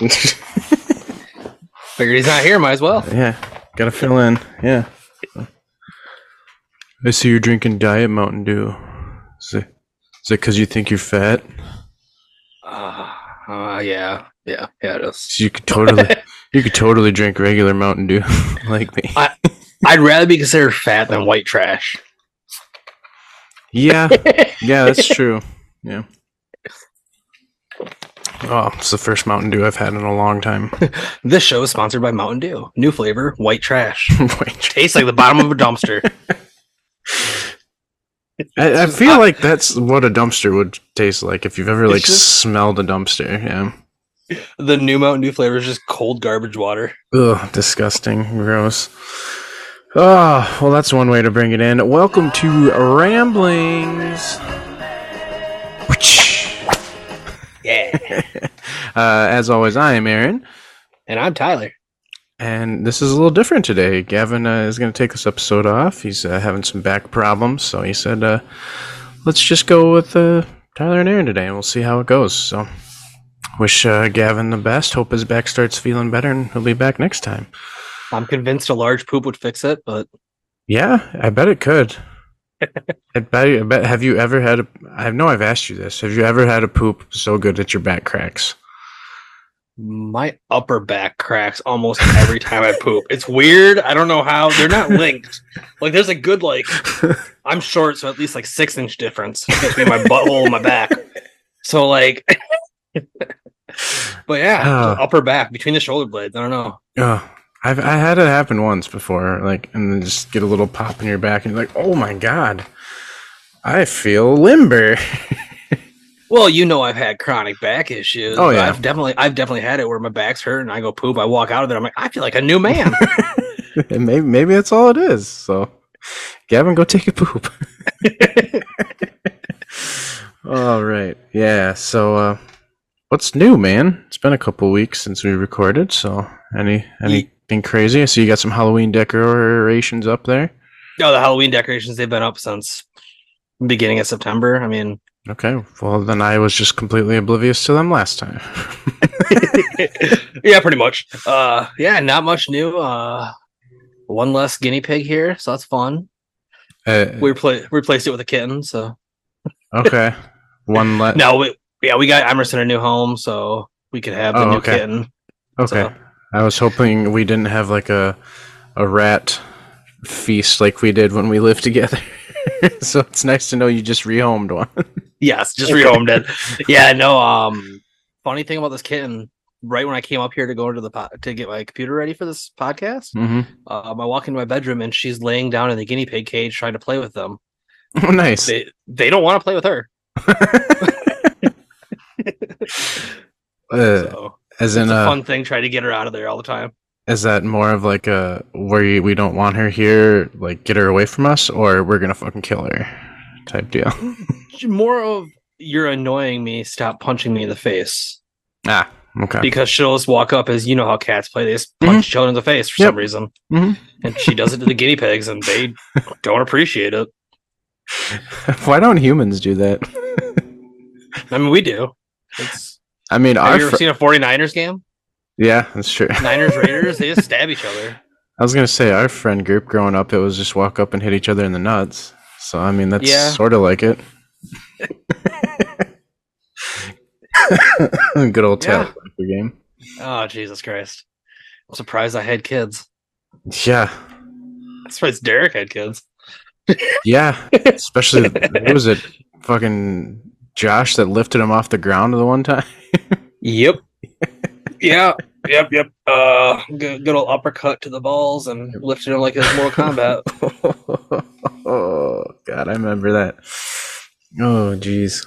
Figured he's not here, might as well. Yeah, gotta fill in. Yeah. I see you're drinking Diet Mountain Dew. Is it is it because you think you're fat? Uh, uh, yeah, yeah, yeah. It is. So you could totally you could totally drink regular Mountain Dew like me. I- I'd rather be considered fat than white trash. Yeah, yeah, that's true. Yeah. Oh, it's the first Mountain Dew I've had in a long time. This show is sponsored by Mountain Dew. New flavor, white trash. Wait, Tastes like the bottom of a dumpster. I, I feel like that's what a dumpster would taste like if you've ever like just- smelled a dumpster. Yeah. The new Mountain Dew flavor is just cold garbage water. Ugh, disgusting, gross. Oh, well, that's one way to bring it in. Welcome to Ramblings. Yeah. Uh, as always, I am Aaron, and I'm Tyler. and this is a little different today. Gavin uh, is going to take this episode off. He's uh, having some back problems, so he said, uh, "Let's just go with uh, Tyler and Aaron today, and we'll see how it goes." So, wish uh, Gavin the best. Hope his back starts feeling better, and he'll be back next time. I'm convinced a large poop would fix it, but Yeah, I bet it could. I bet, I bet. Have you ever had a? I know I've asked you this. Have you ever had a poop so good that your back cracks? my upper back cracks almost every time I poop. It's weird. I don't know how. They're not linked. Like there's a good like I'm short, so at least like six inch difference between my butthole and my back. So like But yeah, Ah. upper back between the shoulder blades. I don't know. Oh, I've I had it happen once before, like, and then just get a little pop in your back, and you're like, "Oh my god, I feel limber." Well, you know I've had chronic back issues. Oh, yeah. I've definitely I've definitely had it where my back's hurt and I go poop, I walk out of there, I'm like, I feel like a new man. and maybe maybe that's all it is. So, Gavin, go take a poop. all right, yeah. So, uh, what's new, man? It's been a couple weeks since we recorded. So, any anything crazy? I see you got some Halloween decorations up there. no, the Halloween decorations they've been up since beginning of September. I mean Okay, well then I was just completely oblivious to them last time. yeah, pretty much. Uh, yeah, not much new. Uh, one less guinea pig here, so that's fun. Uh, We repla- replaced it with a kitten, so okay, one let. no, we, yeah, we got Emerson a new home, so we could have the Oh, new okay. kitten. Okay, so- I was hoping we didn't have like a a rat feast like we did when we lived together. so it's nice to know you just rehomed one. Yes, just rehomed it. Yeah, no. Um, funny thing about this kitten. Right when I came up here to go into the po- to get my computer ready for this podcast, mm-hmm. um, I walk into my bedroom and she's laying down in the guinea pig cage trying to play with them. Oh, nice. They they don't want to play with her. uh, So as it's in, a uh, fun thing trying to get her out of there all the time. is that more of like a where we don't want her here, like get her away from us, or we're gonna fucking kill her type deal? More of you're annoying me. Stop punching me in the face ah, okay. because she'll just walk up as you know how cats play. They just punch each other in the face for Yep. some reason, Mhm. and she does it to the guinea pigs, and they don't appreciate it. Why don't humans do that? I mean, we do. It's, I mean, have you ever fr- seen a 49ers game? yeah, that's true. Niners Raiders, they just stab each other. I was gonna say our friend group growing up, it was just walk up and hit each other in the nuts. So I mean, that's Yeah. sort of like it. Good old Yeah. game. Oh Jesus Christ! I'm surprised I had kids. Yeah, I'm surprised Derek had kids. yeah. Especially who was it? Fucking Josh that lifted him off the ground the one time. Yep. yeah. Yep. Yep. Uh, good, good old uppercut to the balls and lifted him like it was Mortal Kombat. oh God, I remember that. Oh jeez.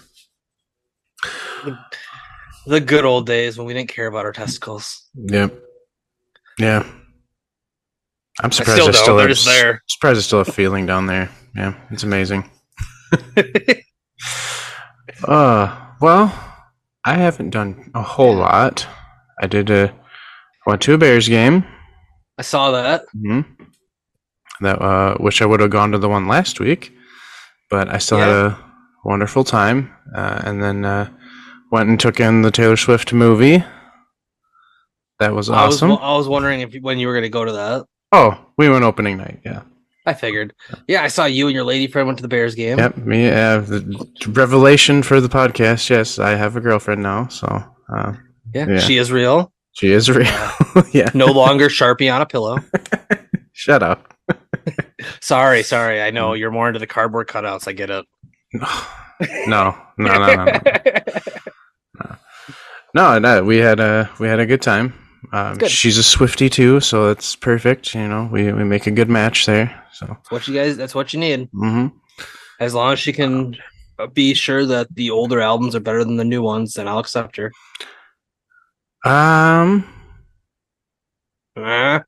The good old days when we didn't care about our testicles. Yep. Yeah. I'm I surprised still I don't. still They're have just there. surprised I still have feeling down there. Yeah, it's amazing. Uh, well, I haven't done a whole lot. I did a went to a Bears game. I saw that. hmm That uh, wish I would have gone to the one last week, but I still had a wonderful time. Uh, and then uh, went and took in the Taylor Swift movie. That was I was awesome. I was wondering if when you were going to go to that. oh, we went opening night. Yeah. I figured. Yeah, I saw you and your lady friend went to the Bears game. Yep. Me. Uh, the revelation for the podcast. Yes, I have a girlfriend now. So uh, Yeah, Yeah. she is real. she is real. yeah. No longer Sharpie on a pillow. Shut up. Sorry, sorry. I Mm. know you're more into the cardboard cutouts. I get it. No. No. No. No. no. No, no, we had a we had a good time. Um, she's a Swiftie too, so it's perfect. You know, we, we make a good match there. So, That's what you guys. That's what you need. hmm As long as she can be sure that the older albums are better than the new ones, then I'll accept her. um, Uh,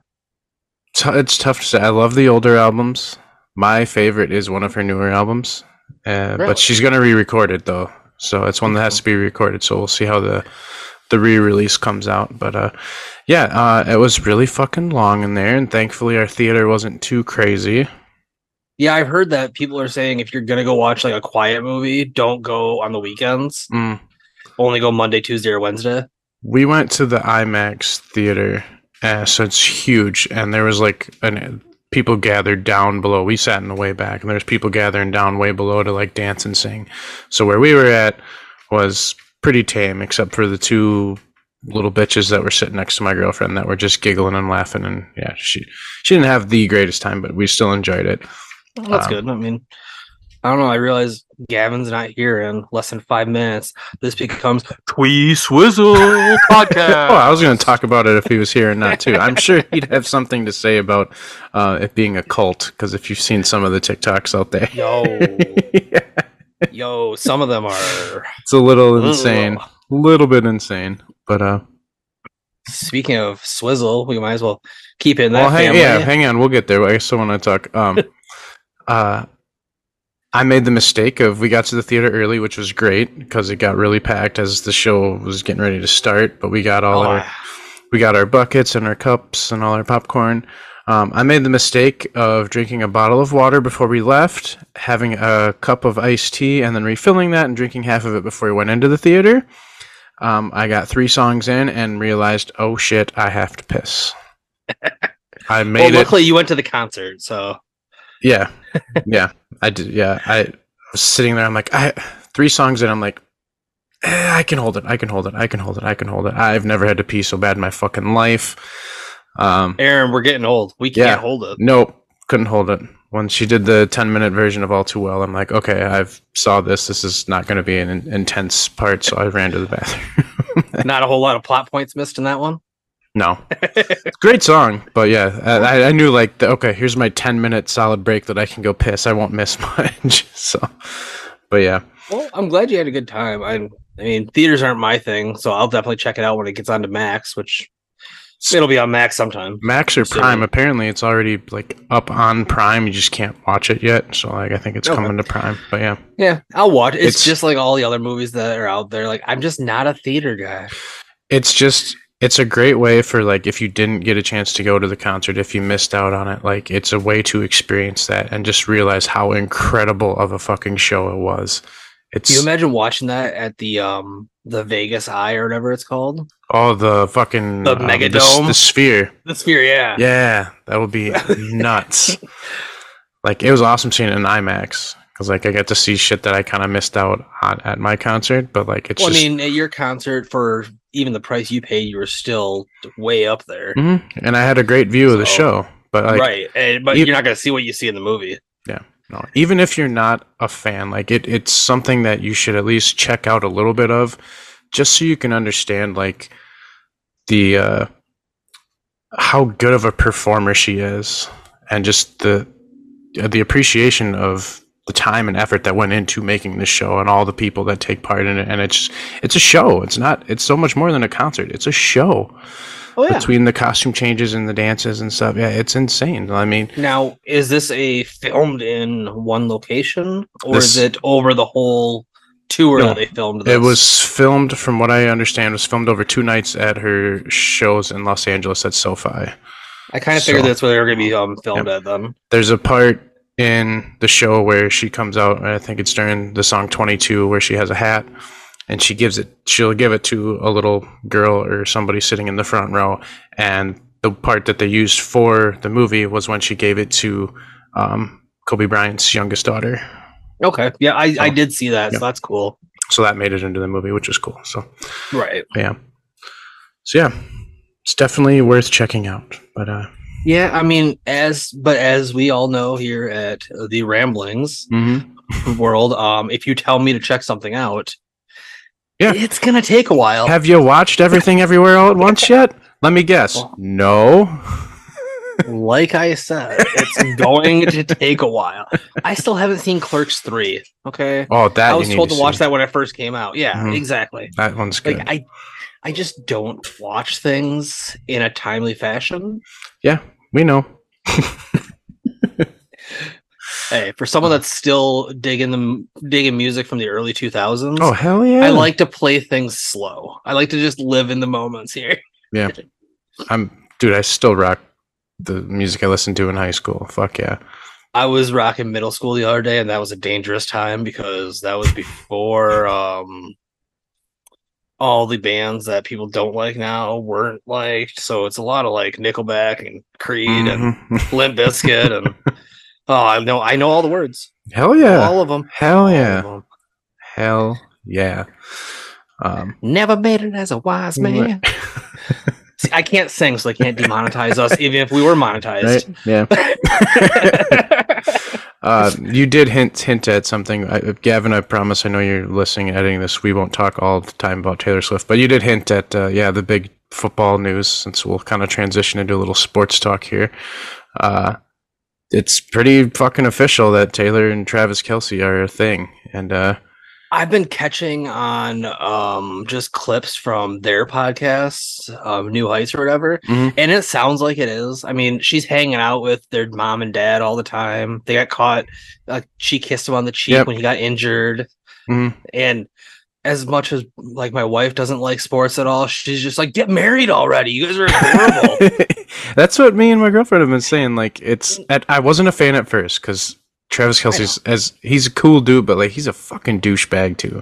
t- it's tough to say. I love the older albums. My favorite is one of her newer albums, uh, Really? but she's gonna re-record it though, so it's one that has to be recorded. So we'll see how the the re-release comes out. But uh, yeah, uh, it was really fucking long in there, and thankfully our theater wasn't too crazy. yeah, I've heard that people are saying if you're gonna go watch like a quiet movie, don't go on the weekends. Mm. Only go Monday, Tuesday, or Wednesday. We went to the IMAX theater, uh, so it's huge, and there was like an people gathered down below. We sat in the way back, and there's people gathering down way below to like dance and sing. So where we were at was pretty tame, except for the two little bitches that were sitting next to my girlfriend that were just giggling and laughing. And yeah, she she didn't have the greatest time, but we still enjoyed it. Well, that's Um, good. I mean, I don't know. I realize Gavin's not here in less than five minutes. This becomes Twee Swizzle podcast. Oh. I was going to talk about it if he was here or not too. I'm sure he'd have something to say about uh, it being a cult because if you've seen some of the TikToks out there, Yo, yeah, yo, some of them are. it's a little insane, a little bit insane. But uh, Speaking of Swizzle, we might as well keep it in that well, hang, yeah, hang on, we'll get there. I still want to talk. Um, uh, I made the mistake of we got to the theater early, which was great because it got really packed as the show was getting ready to start. But we got all Oh, our we got our buckets and our cups and all our popcorn. Um, I made the mistake of drinking a bottle of water before we left, having a cup of iced tea, and then refilling that and drinking half of it before we went into the theater. Um, I got three songs in and realized, oh shit, I have to piss. I well, made it. luckily you went to the concert, so Yeah, yeah, I did. Yeah, I was sitting there. I'm like, I three songs in. I'm like, eh, I can hold it. I can hold it. I can hold it. I can hold it. I've never had to pee so bad in my fucking life. Um, Aaron, we're getting old. We can't Yeah. hold it. nope, couldn't hold it. When she did the 10 minute version of All Too Well, I'm like, okay, I've saw this. This is not going to be an in- intense part. So I ran to the bathroom. Not a whole lot of plot points missed in that one. no, great song, but yeah, I, I knew like, the, okay, here's my 10 minute solid break that I can go piss. I won't miss much. so, but yeah. Well, I'm glad you had a good time. I, I mean, theaters aren't my thing, so I'll definitely check it out when it gets onto Max, which it'll be on Max sometime. Max or So- Prime. Apparently, it's already like up on Prime. You just can't watch it yet. So like, I think it's Okay. coming to Prime. But yeah, Yeah, I'll watch. It's, It's- just like all the other movies that are out there. Like, I'm just not a theater guy. it's just it's a great way for like if you didn't get a chance to go to the concert, if you missed out on it, like it's a way to experience that and just realize how incredible of a fucking show it was. It's Do you imagine watching that at the um the Vegas Eye or whatever it's called? Oh the fucking The um, Megadome? the, sphere. The Sphere, yeah. Yeah, that would be nuts. Like it was awesome seeing it in IMAX because like I got to see shit that I kind of missed out on at my concert. But like it's Well, just I mean, at your concert for even the price you paid, you were still way up there, Mhm. and I had a great view of the show. But like right? And, but you- you're not going to see what you see in the movie. Yeah. No, even if you're not a fan, like it, it's something that you should at least check out a little bit of, just so you can understand like the uh, how good of a performer she is, and just the the appreciation of the time and effort that went into making this show and all the people that take part in it. And it's it's a show. It's not it's so much more than a concert. It's a show Oh between the costume changes and the dances and stuff. Yeah it's insane. I mean Now, is this a filmed in one location, or This- is it over the whole tour No, they filmed? This? It was filmed, from what I understand, was filmed over two nights at her shows in Los Angeles at SoFi. I kind of figured so- that's where they were going to be um, filmed at. them. There's a part in the show where she comes out, and I think it's during the song 22, where she has a hat, and she gives it. She'll give it to a little girl or somebody sitting in the front row, and the part that they used for the movie was when she gave it to um, Kobe Bryant's youngest daughter. Okay. Yeah, I, I did see that. yeah. So that's cool. So that made it into the movie, which is cool. So Right. yeah, so yeah, it's definitely worth checking out. But uh, Yeah, I mean, as but as we all know here at the Ramblings world, um, if you tell me to check something out, Yeah. it's gonna take a while. have you watched everything everywhere all at once yet? Let me guess. Well- No. Like I said, it's going to take a while. I still haven't seen Clerks three. Okay, Oh, that I was told to, watch that when it first came out. Yeah, Mhm. exactly. That one's good. Like I, I just don't watch things in a timely fashion. Yeah, we know. Hey, for someone that's still digging the digging music from the early two thousands, Oh hell yeah! I like to play things slow. I like to just live in the moments here. Yeah, I'm dude. I still rock the music I listened to in high school. Fuck yeah. I was rocking middle school the other day, and that was a dangerous time because that was before um all the bands that people don't like now weren't liked. So it's a lot of like Nickelback and Creed and Mhm. Limp Bizkit and oh, I know I know all the words, Hell yeah! all of them. Hell yeah! 'em. Hell yeah! Um, Never made it as a wise man. See, I can't sing, so they can't demonetize us, even if we were monetized. right? Yeah. Uh, you did hint hint at something, I, Gavin. I promise. I know you're listening and editing this. We won't talk all the time about Taylor Swift, but you did hint at uh, yeah the big football news. Since we'll kind of transition into a little sports talk here. Uh, it's pretty fucking official that Taylor and Travis Kelce are a thing, and uh, I've been catching on um just clips from their podcasts, um, New Heights or whatever, Mhm. and it sounds like it is. I mean, she's hanging out with their mom and dad all the time. They got caught. Uh, she kissed him on the cheek Yep. when he got injured, Mhm. and as much as like my wife doesn't like sports at all, she's just like, "Get married already! You guys are adorable." That's what me and my girlfriend have been saying. Like, it's at, I wasn't a fan at first because Travis Kelce's as he's a cool dude, but like he's a fucking douchebag too.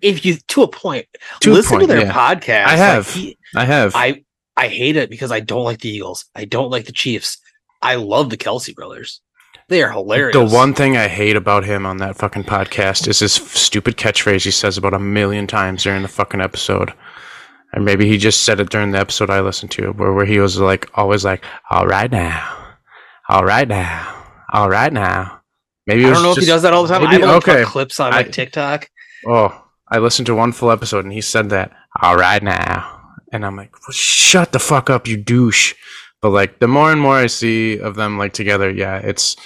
if you to a point, To listen point, to their yeah. podcast. I like, have. he- I have. I I hate it because I don't like the Eagles. I don't like the Chiefs. I love the Kelce brothers. They are hilarious. the one thing I hate about him on that fucking podcast is his stupid catchphrase he says about a million times during the fucking episode. Or maybe he just said it during the episode I listened to, where, where he was like, always like, all right now, all right now, all right now. Maybe I don't know if he does that all the time. maybe- I've only okay. clips on I- like TikTok. Oh, I listened to one full episode and he said that. All right now, and I'm like, well, shut the fuck up, you douche. But like, the more and more I see of them like together, yeah, it's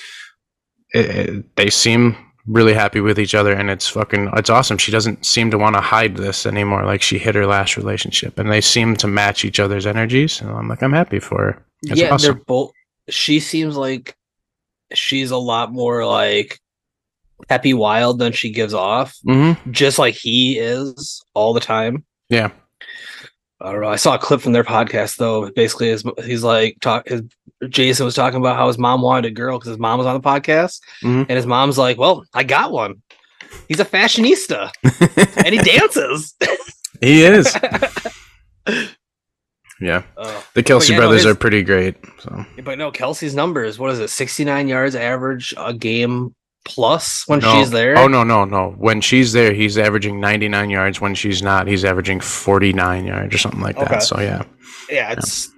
it, it, they seem really happy with each other, and it's fucking it's awesome. She doesn't seem to want to hide this anymore, like she hit her last relationship, and they seem to match each other's energies. And I'm like, I'm happy for her. It's yeah, awesome. they're both. She seems like she's a lot more like peppy wild than she gives off, Mm-hmm. just like he is all the time. Yeah. I don't know. I saw a clip from their podcast though. Basically, his, he's like talk. His, Jason was talking about how his mom wanted a girl because his mom was on the podcast, Mhm. and his mom's like, "Well, I got one. He's a fashionista and he dances." he is. Yeah, Uh, the Kelce yeah, no, brothers his- are pretty great. So. but no, Kelce's numbers. What is it? Sixty-nine yards average a game plus when No. she's there. Oh no, no, no. When she's there, he's averaging 99 yards. When she's not, he's averaging 49 yards or something like Okay. that. So yeah, yeah, it's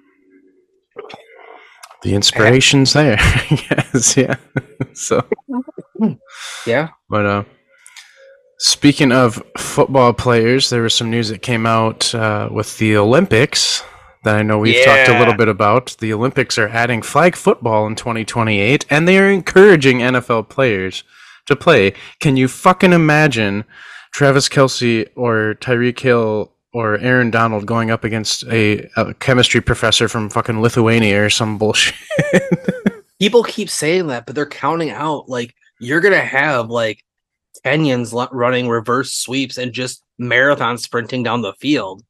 the inspiration's there. yes, yeah. so, yeah. but uh, speaking of football players, there was some news that came out uh, with the Olympics that I know we've talked a little bit about. The Olympics are adding flag football in 2028, and they are encouraging NFL players to play. Can you fucking imagine Travis Kelce or Tyreek Hill or Aaron Donald going up against a, a chemistry professor from fucking Lithuania or some bullshit? People keep saying that, but they're counting out like you're gonna have like Kenyans running reverse sweeps and just marathon sprinting down the field.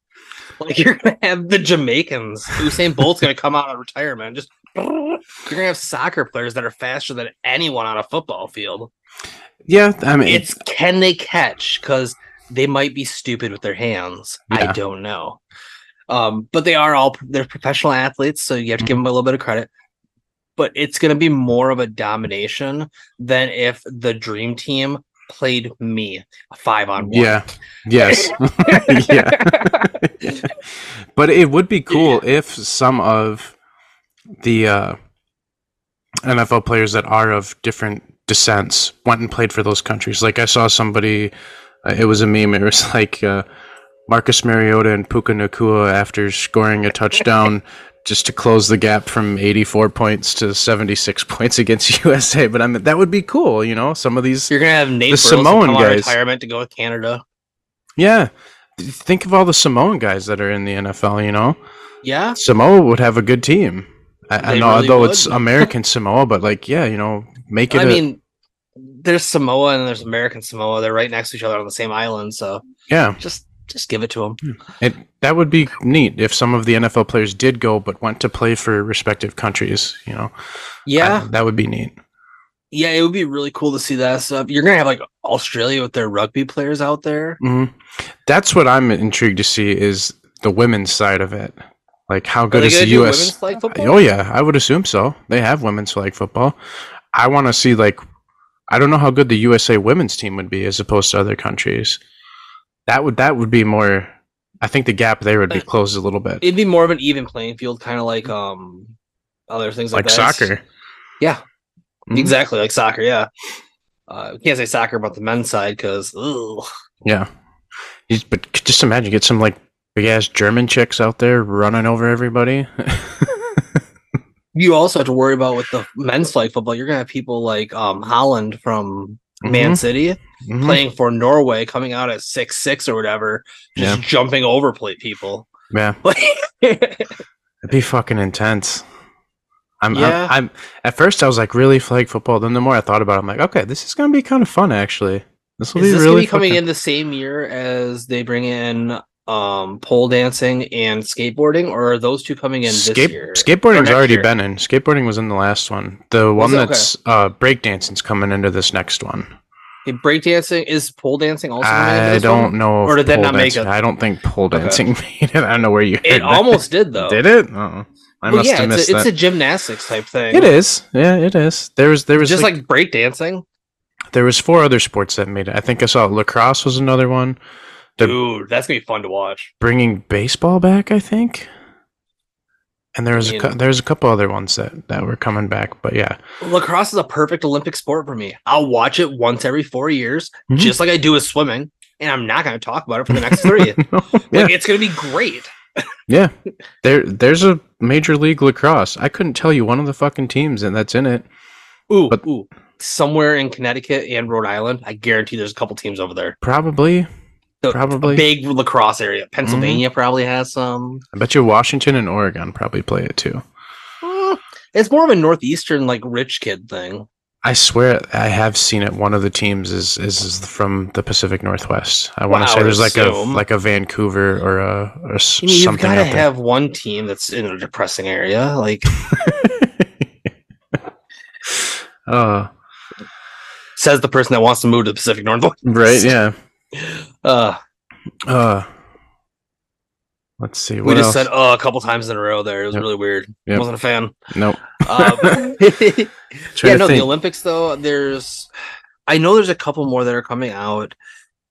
Like you're gonna have the Jamaicans. Usain Bolt's gonna come out of retirement. Just you're gonna have soccer players that are faster than anyone on a football field. yeah, I mean, It's can they catch? Because they might be stupid with their hands. Yeah. I don't know. Um, but they are all they're professional athletes, so you have to give them a little bit of credit. But it's going to be more of a domination than if the dream team played me a five on one. Yeah. Yes. yeah. but it would be cool if some of the uh, NFL players that are of different descents went and played for those countries. Like I saw somebody, uh, it was a meme. It was like uh, Marcus Mariota and Puka Nacua after scoring a touchdown. Just to close the gap from 84 points to 76 points against USA, but I mean that would be cool, you know. Some of these You're gonna have Nate The Samoan come out of guys. retirement to go with Canada. Yeah. Think of all the Samoan guys that are in the NFL, you know? Yeah, Samoa would have a good team. I, I know, really although would. it's American Samoa, but like, yeah, you know, make it I a, mean, there's Samoa and there's American Samoa. They're right next to each other on the same island, so yeah, just just give it to them. it, that would be neat if some of the NFL players did go but went to play for respective countries, you know? Yeah, I- that would be neat. yeah, it would be really cool to see that stuff. You're gonna have like Australia with their rugby players out there. hmm That's what I'm intrigued to see is the women's side of it. Like, how good is the U.S.? women's flag football? Oh yeah, I would assume so. They have women's flag football. I want to see like I don't know how good the USA women's team would be as opposed to other countries. That would that would be more. I think the gap there would be Uh, closed a little bit, It'd be more of an even playing field, kind of like um other things like, like soccer. Yeah, Mhm. exactly like soccer. Yeah, uh, we can't say soccer about the men's side because Yeah, but just imagine get some like big ass German chicks out there running over everybody. you also have to worry about with the men's flag football. You're gonna have people like um Haaland from Man City Mhm. playing for Norway, coming out at six six or whatever, just jumping over plate people. Yeah, it'd be fucking intense. I'm, Yeah. I'm, I'm. At first, I was like, really flag football. Then the more I thought about, it, I'm like, okay, this is gonna be kind of fun actually. This will Is be this really be coming fucking- in the same year as they bring in um pole dancing and skateboarding, or are those two coming in this Skate- year? Skateboarding's already year? been in. Skateboarding was in the last one. The one it? Okay. that's uh, breakdancing's coming into this next one. Okay, breakdancing is pole dancing also coming into I this don't one? know. Or did that pole not make dancing- it? I don't think pole Okay. dancing made it. I don't know where you. Heard It that. almost did though. did it. Oh, I Well, must yeah, have it's missed a, it's a gymnastics type thing. It is. Yeah, it is. There was there was just like, like, breakdancing. there was four other sports that made it. I think I saw lacrosse was another one. Dude, that's gonna be fun to watch. Bringing baseball back, I think. And there was I a mean- cou- there was a couple other ones that that were coming back, but yeah, Lacrosse is a perfect Olympic sport for me. I'll watch it once every four years, Mhm. just like I do with swimming, and I'm not gonna talk about it for the next three. No, Like yeah, it's gonna be great. yeah. There there's a major league lacrosse. I couldn't tell you one of the fucking teams, and that's in it. Ooh, But- ooh. Somewhere in Connecticut and Rhode Island, I guarantee there's a couple teams over there. Probably, The- Probably. a big lacrosse area. Pennsylvania probably has some. I bet you Washington and Oregon probably play it too. It's more of a northeastern like rich kid thing. I swear I have seen it. One of the teams is is, is from the Pacific Northwest. I want to I say there's like a like a Vancouver or a or I mean, you've something got to there. have one team that's in a depressing area. Like uh, says the person that wants to move to the Pacific Northwest. right? Yeah. Uh, Uh, let's see. we just else? said uh a couple times in a row there. It was Yep. really weird. Yep. Wasn't a fan. nope. Um, Trying yeah, no, the. Olympics though. There's, I know there's a couple more that are coming out.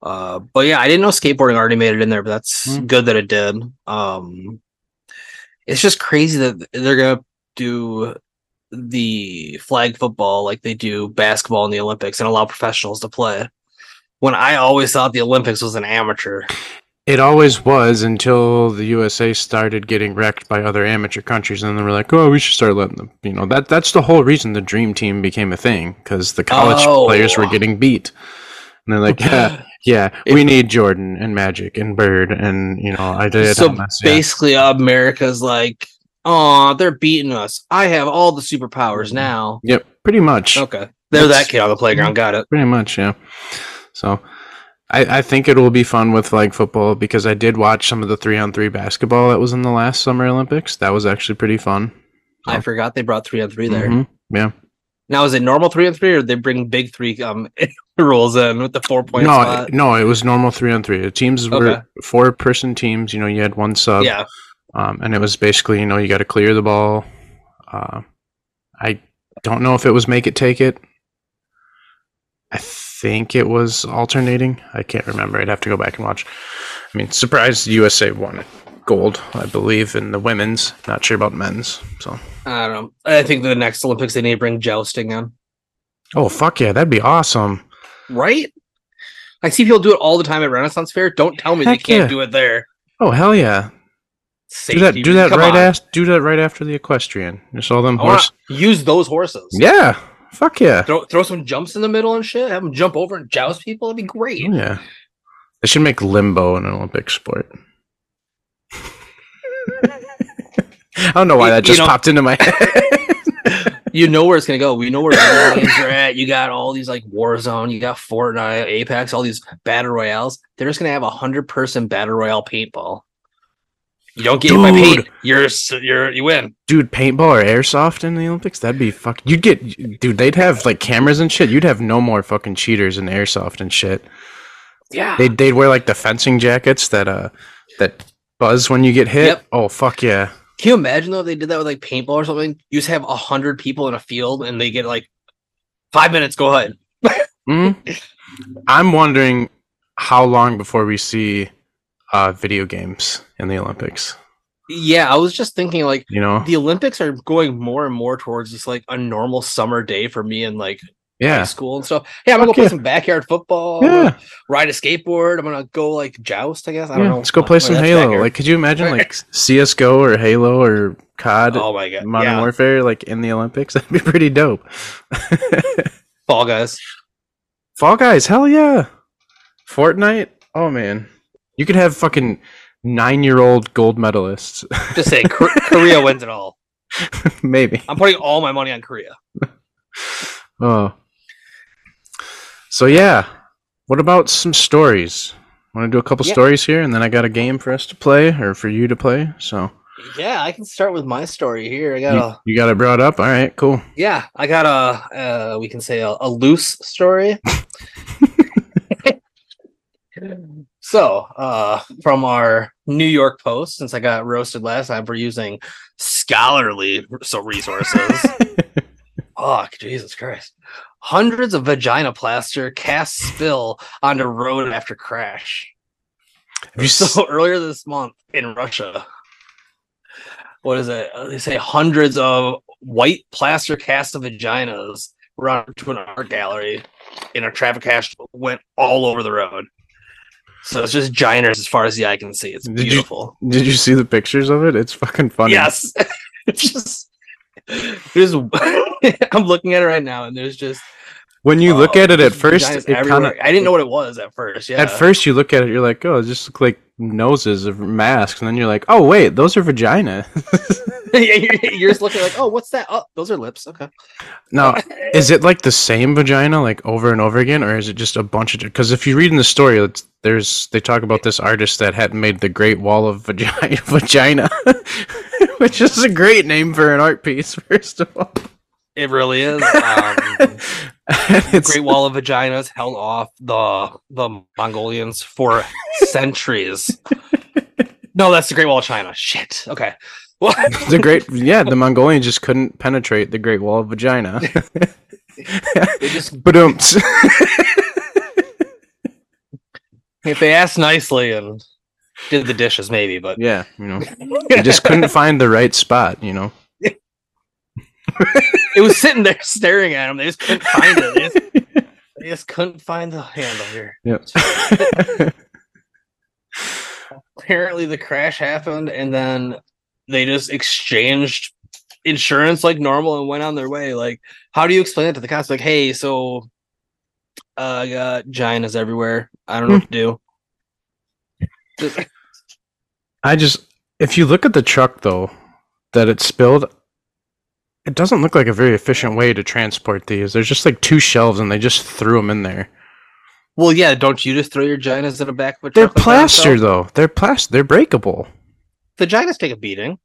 Uh, but yeah, I didn't know skateboarding already made it in there, but that's Hmm. good that it did. Um, it's just crazy that they're gonna do the flag football like they do basketball in the Olympics and allow professionals to play. When I always thought the Olympics was an amateur. It always was until the USA started getting wrecked by other amateur countries, and then they were like, "Oh, we should start letting them." You know that that's the whole reason the Dream Team became a thing because the college Oh. players were getting beat, and they're like, "Yeah, yeah, we need Jordan and Magic and Bird and you know I did." so Thomas, yeah. basically, America's like, "Oh, they're beating us. I have all the superpowers Mhm. now." Yep, pretty much. Okay, they're That's- that kid on the playground. Got it. Pretty much, yeah. So, I, I think it will be fun with flag football because I did watch some of the three on three basketball that was in the last Summer Olympics. That was actually pretty fun. I forgot they brought three on three there. Mhm, Yeah. Now is it normal three on three, or they bring big three um rolls in with the four point no, spot. no, it was normal three on three. The teams were Okay. four person teams. You know, you had one sub. yeah, Um, and it was basically, you know, you got to clear the ball. Uh, I don't know if it was make it take it. I think it was alternating. I can't remember. I'd have to go back and watch. I mean, surprised USA won gold, I believe, in the women's. Not sure about men's. So, I don't know. I think the next Olympics they need to bring jousting in, oh fuck yeah, that'd be awesome. right? I see people do it all the time at Renaissance Fair. Don't tell me they can't yeah. do it there. Oh hell yeah, Safety, do that. Do that come right as do that right after the equestrian. Just all them I wanna horse. use those horses. Yeah, fuck yeah. Throw, throw some jumps in the middle and shit. Have them jump over and joust people. That'd be great. Oh, yeah. They should make limbo an Olympic sport. I don't know why You- that just popped into my head. You know where it's gonna go. We know where games are at. You got all these like Warzone, you got Fortnite, Apex, all these battle royales. They're just gonna have a hundred person battle royale paintball. You don't get hit by Dude. paint, you're you're you win. dude, paintball or airsoft in the Olympics? That'd be fuck. You'd get, dude. They'd have like cameras and shit. You'd have no more fucking cheaters in airsoft and shit. Yeah, They'd they'd wear like the fencing jackets that uh that buzz when you get hit. Yep. Oh fuck yeah. Can you imagine though if they did that with like paintball or something? You just have a hundred people in a field and they get like five minutes. Go ahead. Mhm. I'm wondering how long before we see uh video games in the Olympics. Yeah, I was just thinking like You know? the Olympics are going more and more towards just like a normal summer day for me and like high Yeah. school and stuff. Yeah, I'm gonna go play some backyard football. Yeah. ride a skateboard. I'm gonna go like joust. I guess I don't Yeah, know. let's go play some Halo. Like, could you imagine like CS:GO or Halo or COD, oh my god, Modern yeah, Warfare, like in the Olympics? That'd be pretty dope. Fall Guys. Fall Guys, hell yeah! Fortnite, oh man, you could have fucking nine-year-old gold medalists, Just say Korea wins it all. maybe. I'm putting all my money on Korea. Oh, so yeah. What about some stories? Want to do a couple Yeah. stories here, and then I got a game for us to play or for you to play. So Yeah, I can start with my story here. I got you, a you got it brought up. All right, cool. yeah, I got a uh, we can say a, a loose story. So, uh, from our New York Post, since I got roasted last time for using scholarly so resources. Fuck, Jesus Christ. Hundreds of vagina plaster cast spill onto road after crash. Have you s- earlier this month in Russia, what is it? Uh, They say hundreds of white plaster cast of vaginas run to an art gallery in a traffic crash went all over the road. So it's just giners as far as the eye can see. It's Did you- beautiful. Did you see the pictures of it? It's fucking funny. Yes. it's just there's I'm looking at it right now and there's just When you look oh, at it at first, it kind of I didn't know what it was at first. Yeah. At first, you look at it, you're like, oh, it just look like noses of masks, and then you're like, oh wait, those are vagina. you're you're just looking like, oh, what's that? Oh, those are lips. Okay. now, is it like the same vagina like over and over again, or is it just a bunch of? Because if you read in the story, it's, there's they talk about this artist that had made the Great Wall of Vagina, vagina, which is a great name for an art piece. First of all, It really is. Um, And it's Great Wall of Vaginas held off the the Mongolians for centuries. No, that's the Great Wall of China. Shit. Okay. Well, the great, yeah, the Mongolians just couldn't penetrate the Great Wall of Vagina. they just um, if they asked nicely and did the dishes, maybe. But yeah, you know. They just couldn't find the right spot, you know. It was sitting there staring at them. They just couldn't find it. They just, they just couldn't find the handle here. Yep. apparently the crash happened and then they just exchanged insurance like normal and went on their way like how do you explain it to the cops like hey so uh, i got ginas everywhere i don't know what to do I just, if you look at the truck though, that it spilled, it doesn't look like a very efficient way to transport these. There's just like two shelves, and they just threw them in there. well yeah don't you just throw your ginas in the back of a They're truck like that plaster though. They're plaster. They're breakable. the ginas take a beating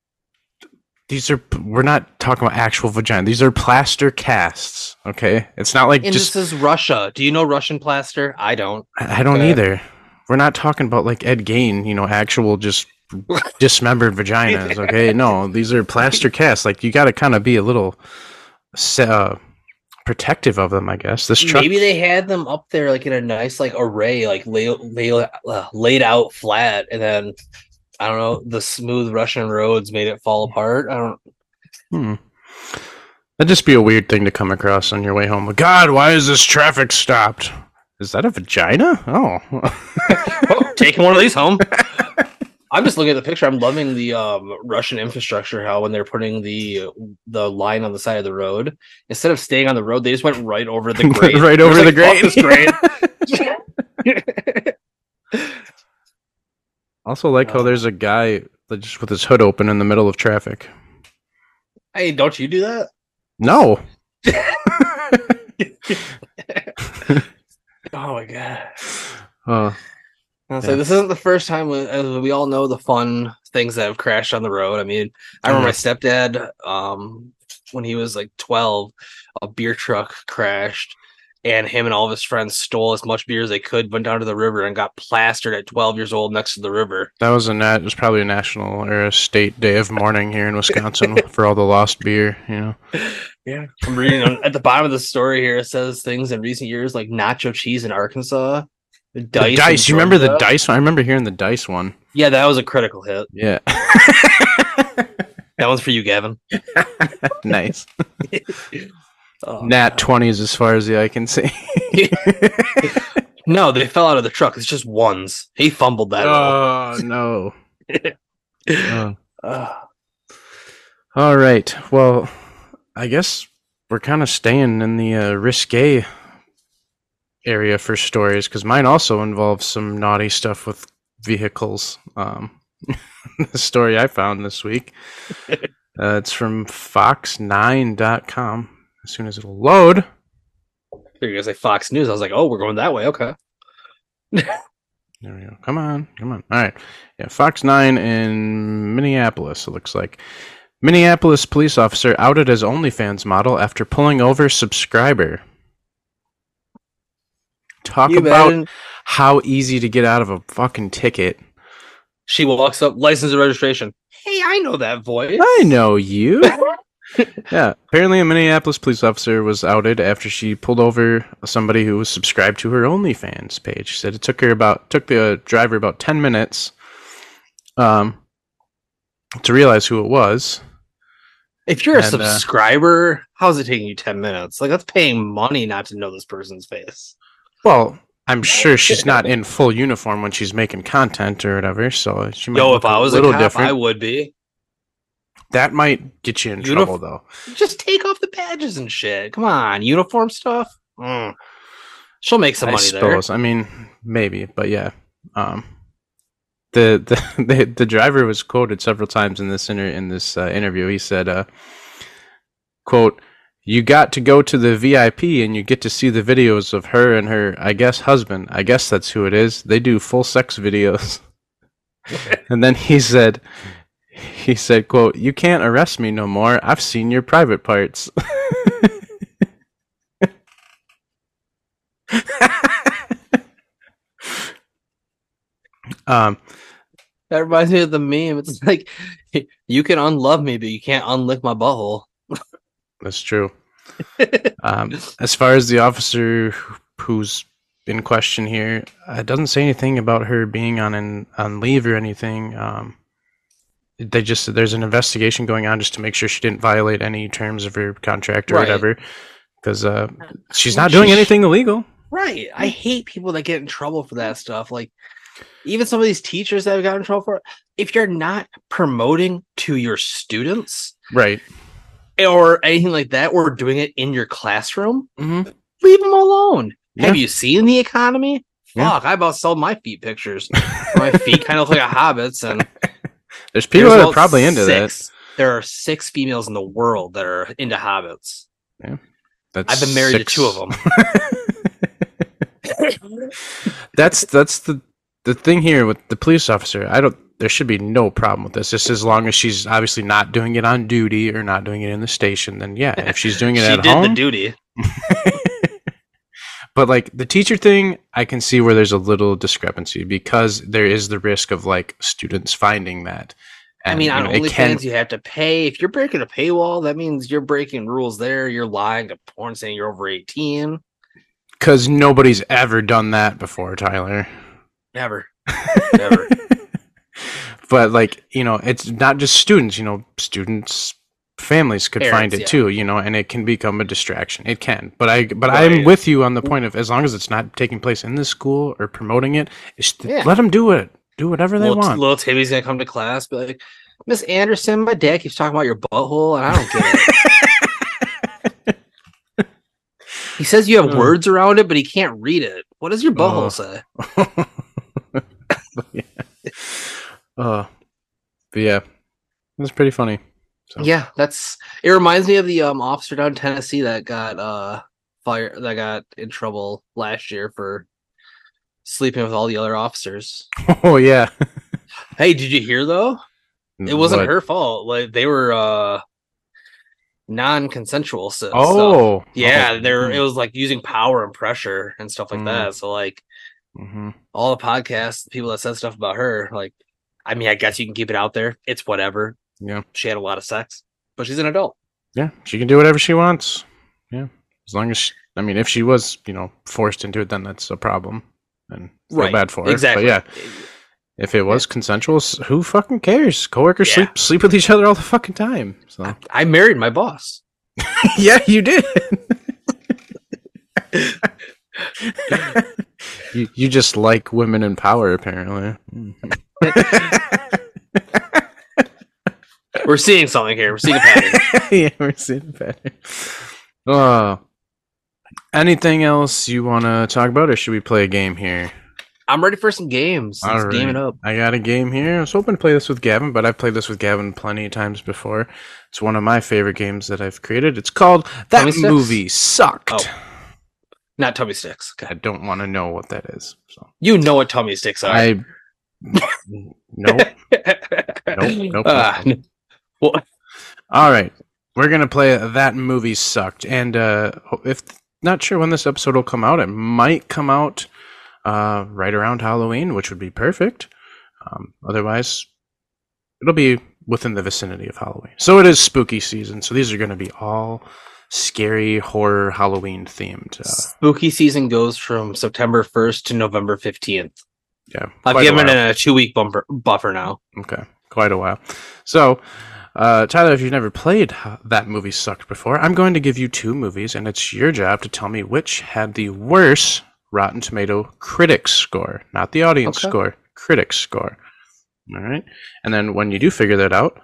these are we're not talking about actual vagina. These are plaster casts. Okay, it's not like And just this is Russia. Do you know Russian plaster? I don't. I I don't Okay. either. We're not talking about like Ed Gein, you know, actual just dismembered vaginas. Okay, no, these are plaster casts. Like you got to kind of be a little uh, protective of them, I guess. This truck, Maybe they had them up there like in a nice like array, like lay, lay, uh, laid out flat, and then I don't know the smooth Russian roads made it fall apart. I don't. Hmm. That'd just be a weird thing to come across on your way home. God, why is this traffic stopped? Is that a vagina? Oh, Oh, taking one of these home. I'm just looking at the picture. I'm loving the um, Russian infrastructure. How when they're putting the the line on the side of the road, instead of staying on the road, they just went right over the grade. Right over the like, "Fuck this grade." also like how there's a guy just with his hood open in the middle of traffic. hey, don't you do that? No, Oh my god. uh, Say Yeah. this isn't the first time we, as we all know the fun things that have crashed on the road. I mean, I remember my stepdad, um, when he was like 12, a beer truck crashed and him and all of his friends stole as much beer as they could, went down to the river and got plastered at 12 years old next to the river. that was a nat. It was probably a national or a state day of mourning here in Wisconsin for all the lost beer. You know, Yeah. I'm reading at the bottom of the story here, it says things in recent years like nacho cheese in Arkansas. The the dice. in dice. You remember the dice? one? I remember hearing the dice one. Yeah, that was a critical hit. Yeah, That one's for you, Gavin. nice. Oh, Nat twenties as far as the eye can see. No, they fell out of the truck. It's just ones. He fumbled that. one. oh no. Oh. Ugh. All right. Well, I guess we're kind of staying in the uh, risque area for stories because mine also involves some naughty stuff with vehicles. Um, the story I found this week. Uh, it's from Fox9.com. As soon as it'll load. You're gonna say Fox News. I was like, oh, we're going that way. Okay. There we go. Come on, come on. All right. Yeah, Fox 9 in Minneapolis, it looks like. Minneapolis police officer outed as OnlyFans model after pulling over subscriber. Talk You about bet. how easy to get out of a fucking ticket. She walks up, license and registration. Hey, I know that voice. I know you. yeah, apparently a Minneapolis police officer was outed after she pulled over somebody who was subscribed to her OnlyFans page. She said it took her about took the driver about ten minutes, um, to realize who it was. If you're a And, uh, subscriber, how's it taking you 10 minutes? Like, that's paying money not to know this person's face. Well, I'm sure she's not in full uniform when she's making content or whatever, so she might Yo, look if I was a little cop, different. I would be. that might get you in Unif- trouble, though. Just take off the badges and shit. Come on, uniform stuff. Mm. She'll make some I money there. suppose. I mean, maybe, but yeah. Um, the, the the the driver was quoted several times in this inter- in this uh, interview. He said, uh, "quote You got to go to the VIP and you get to see the videos of her and her, I guess, husband. I guess that's who it is. They do full sex videos." and then he said. He said, "quote You can't arrest me no more. I've seen your private parts." um, That reminds me of the meme. It's like you can unlove me, but you can't unlick my butthole. That's true. um, as far as the officer who- who's in question here, uh, it doesn't say anything about her being on an on leave or anything. Um, they just there's an investigation going on just to make sure she didn't violate any terms of her contract or Right. whatever, because uh, she's not doing anything illegal. Right. I hate people that get in trouble for that stuff. Like even some of these teachers that have gotten in trouble for it. If you're not promoting to your students Right. Or anything like that, or doing it in your classroom, Mm-hmm. leave them alone. Yeah. Have you seen the economy? Yeah. Fuck, I about sold my feet pictures. my feet kind of look like a hobbit's, and There's people there's that are probably into that. six- There are six females in the world that are into hobbits. That's I've been married six- to two of them. that's that's the the thing here with the police officer, I don't. There should be no problem with this. Just as long as she's obviously not doing it on duty or not doing it in the station, then yeah. If she's doing it she at did home, the duty. but like the teacher thing, I can see where there's a little discrepancy because there is the risk of like students finding that. I mean, you on know, it can- you have to pay. If you're breaking a paywall, that means you're breaking rules there. You're lying to porn saying you're over 18. because nobody's ever done that before, Tyler. Never. Never. but like you know, it's not just students. You know, students, families could find it yeah. too. You know, and it can become a distraction. It can. But I, but Right. I'm with you on the point of as long as it's not taking place in the school or promoting it, Yeah. let them do it. Do whatever they little, want. little Timmy's gonna come to class, be like, Miss Anderson, my dad keeps talking about your butthole, and I don't get it. he says you have Oh. words around it, but he can't read it. What does your butthole Oh. say? yeah. Uh, but yeah, it's pretty funny. So. Yeah, that's it. Reminds me of the um officer down in Tennessee that got uh fire that got in trouble last year for sleeping with all the other officers. Oh yeah. Hey, did you hear though? It wasn't What? her fault. Like they were uh non-consensual. So. Oh yeah, oh. they're it was like using power and pressure and stuff like Mm. that. So like Mhm. all the podcasts, people that said stuff about her, like I mean, I guess you can keep it out there. It's whatever. Yeah. She had a lot of sex, but she's an adult. Yeah, she can do whatever she wants. Yeah, as long as she, I mean, if she was, you know, forced into it, then that's a problem, and feel Right, bad for her. Exactly. But yeah, if it was consensual, who fucking cares? Coworkers Yeah. sleep sleep with each other all the fucking time. So I, I married my boss. yeah, you did. you you just like women in power, apparently. We're seeing something here. We're seeing a pattern. yeah, we're seeing better. Oh, uh, anything else you want to talk about, or should we play a game here? I'm ready for some games. Let's All game it up. I got a game here. I was hoping to play this with Gavin, but I've played this with Gavin plenty of times before. It's one of my favorite games that I've created. It's called That Movie Sucked. Oh. Not tummy sticks. I don't want to know what that is. So You know what tummy sticks are. I nope. nope, Ah, nope. well, All right, we're gonna play that movie sucked, and uh, if not sure when this episode will come out, it might come out uh, right around Halloween, which would be perfect. Um, otherwise, it'll be within the vicinity of Halloween. So it is spooky season, so these are going to be all scary horror Halloween themed. Uh, spooky season goes from September 1st to November 15th. yeah, I've quite a given it a two week bumper buffer now. Okay, quite a while. So, uh, Tyler, if you've never played that movie sucked before, I'm going to give you two movies, and it's your job to tell me which had the worst Rotten Tomato critics score, not the audience Okay. score, critics score. All right, and then when you do figure that out,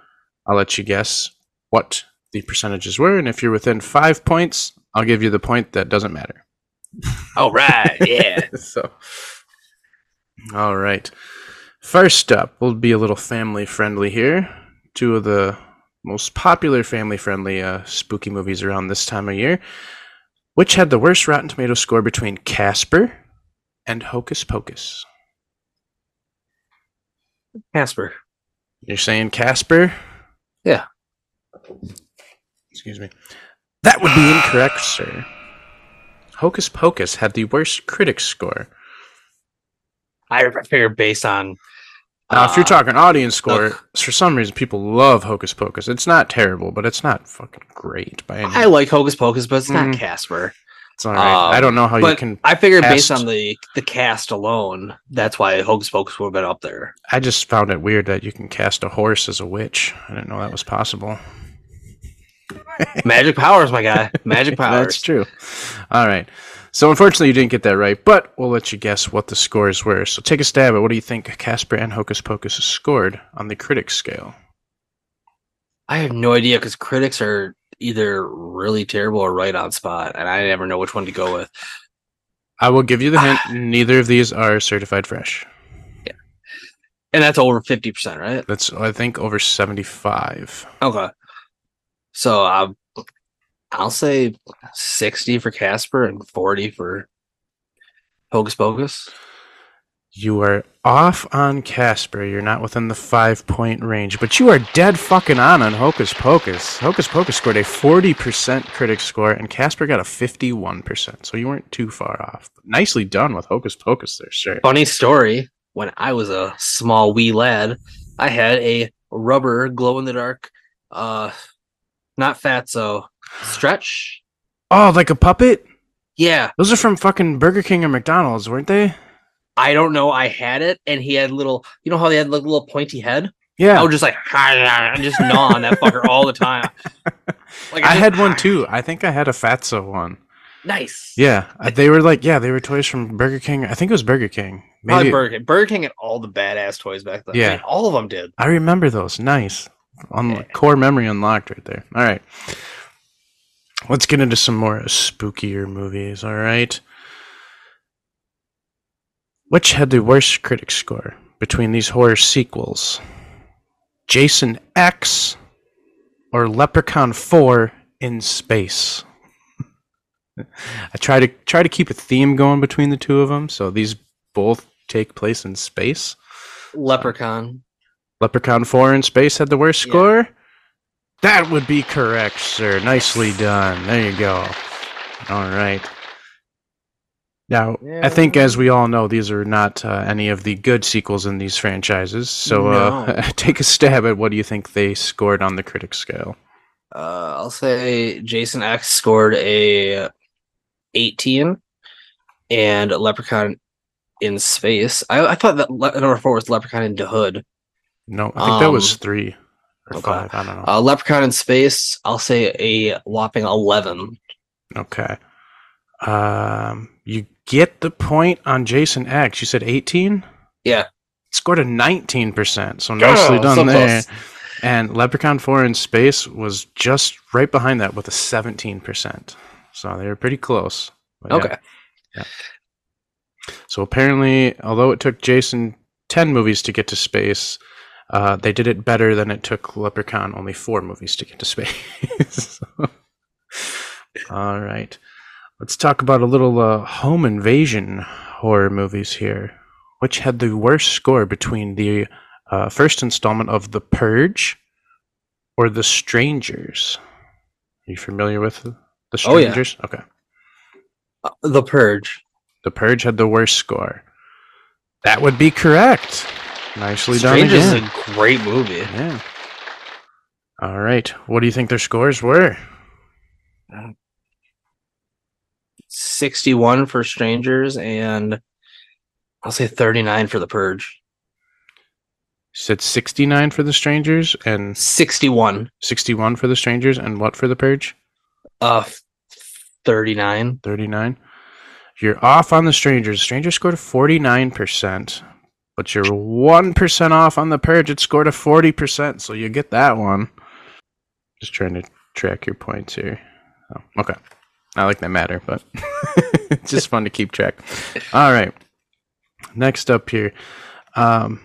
I'll let you guess what the percentages were, and if you're within five points, I'll give you the point that doesn't matter. All right. Yeah. so, all right. First up, we'll be a little family friendly here. Two of the most popular family friendly uh, spooky movies around this time of year. Which had the worst Rotten Tomato score between Casper and Hocus Pocus? Casper. You're saying Casper? Yeah. Excuse me. That would be incorrect, sir. Hocus Pocus had the worst critic score. I figured based on. Now, if you're uh, talking audience score, ugh. for some reason people love Hocus Pocus. It's not terrible, but it's not fucking great by any. I like Hocus Pocus, but it's not Mm. Casper. it's all right. I don't know how you can. I figured based on the the cast alone, that's why Hocus Pocus would have been up there. I just found it weird that you can cast a horse as a witch. I didn't know that was possible. Magic powers, my guy. Magic powers. That's true. All right. So unfortunately, you didn't get that right, but we'll let you guess what the scores were. So take a stab at what do you think Casper and Hocus Pocus scored on the critics scale? I have no idea because critics are either really terrible or right on spot, and I never know which one to go with. I will give you the hint. neither of these are certified fresh. Yeah, and that's over fifty percent, right? That's I think over seventy-five. Okay. So um, I'll say sixty for Casper and forty for Hocus Pocus. You are off on Casper. You're not within the five point range, but you are dead fucking on on Hocus Pocus. Hocus Pocus scored a 40% critic score, and Casper got a 51%. So you weren't too far off. Nicely done with Hocus Pocus there, sir. Funny story. When I was a small wee lad, I had a rubber glow in the dark, uh, not fatso, stretch. Oh, like a puppet? Yeah, Those are from fucking Burger King or McDonald's, weren't they? I don't know. I had it, and he had little. You know how they had like little pointy head? Yeah, I would just like and just gnaw on that fucker all the time. Like I just- had one too. I think I had a Fatso one. Nice. Yeah, uh, they were like, yeah, they were toys from Burger King. I think it was Burger King. Probably Burger King. Burger King had all the badass toys back then. Yeah. all of them did. I remember those. Nice. On Yeah. core memory unlocked right there. All right. Let's get into some more spookier movies, all right? Which had the worst critic score between these horror sequels? Jason X or Leprechaun 4 in space? I try to try to keep a theme going between the two of them, so these both take place in space. Leprechaun. Leprechaun 4 in space had the worst Yeah. score? That would be correct, sir. Nicely done. There you go. All right. Now, I think, as we all know, these are not uh, any of the good sequels in these franchises. So, uh, take a stab at what do you think they scored on the critic scale? Uh, I'll say Jason X scored a 18 and Leprechaun in space. I, I thought that le- number four was Leprechaun in the Hood. No, I think that was Um, three or okay. five. I don't know. Uh, Leprechaun in space, I'll say a whopping 11. okay. Um, you get the point on Jason X. You said 18? Yeah. Scored a 19%. So nicely Oh, done so there. close. And Leprechaun 4 in Space was just right behind that with a 17%. So they were pretty close. But yeah. Okay. So apparently, although it took Jason 10 movies to get to space, uh, they did it better than it took Leprechaun only four movies to get to space. All right. Let's talk about a little uh, home invasion horror movies here. Which had the worst score between the uh, first installment of The Purge or The Strangers? Are you familiar with The Strangers? Oh, yeah. Okay. Uh, the Purge. The Purge had the worst score. That would be correct. Nicely done Strangers is a great movie. Yeah. All right. What do you think their scores were? 61 for Strangers and I'll say 39 for The Purge. You said 69 for the Strangers and 61. 61 for the Strangers and what for the Purge? Uh, 39. 39. You're off on the Strangers. Strangers scored 49%, but you're 1% off on the Purge. It scored a 40%, so you get that one. Just trying to track your points here. Oh, okay. Not like that matter, but it's just fun to keep track. All right. Next up here. Um,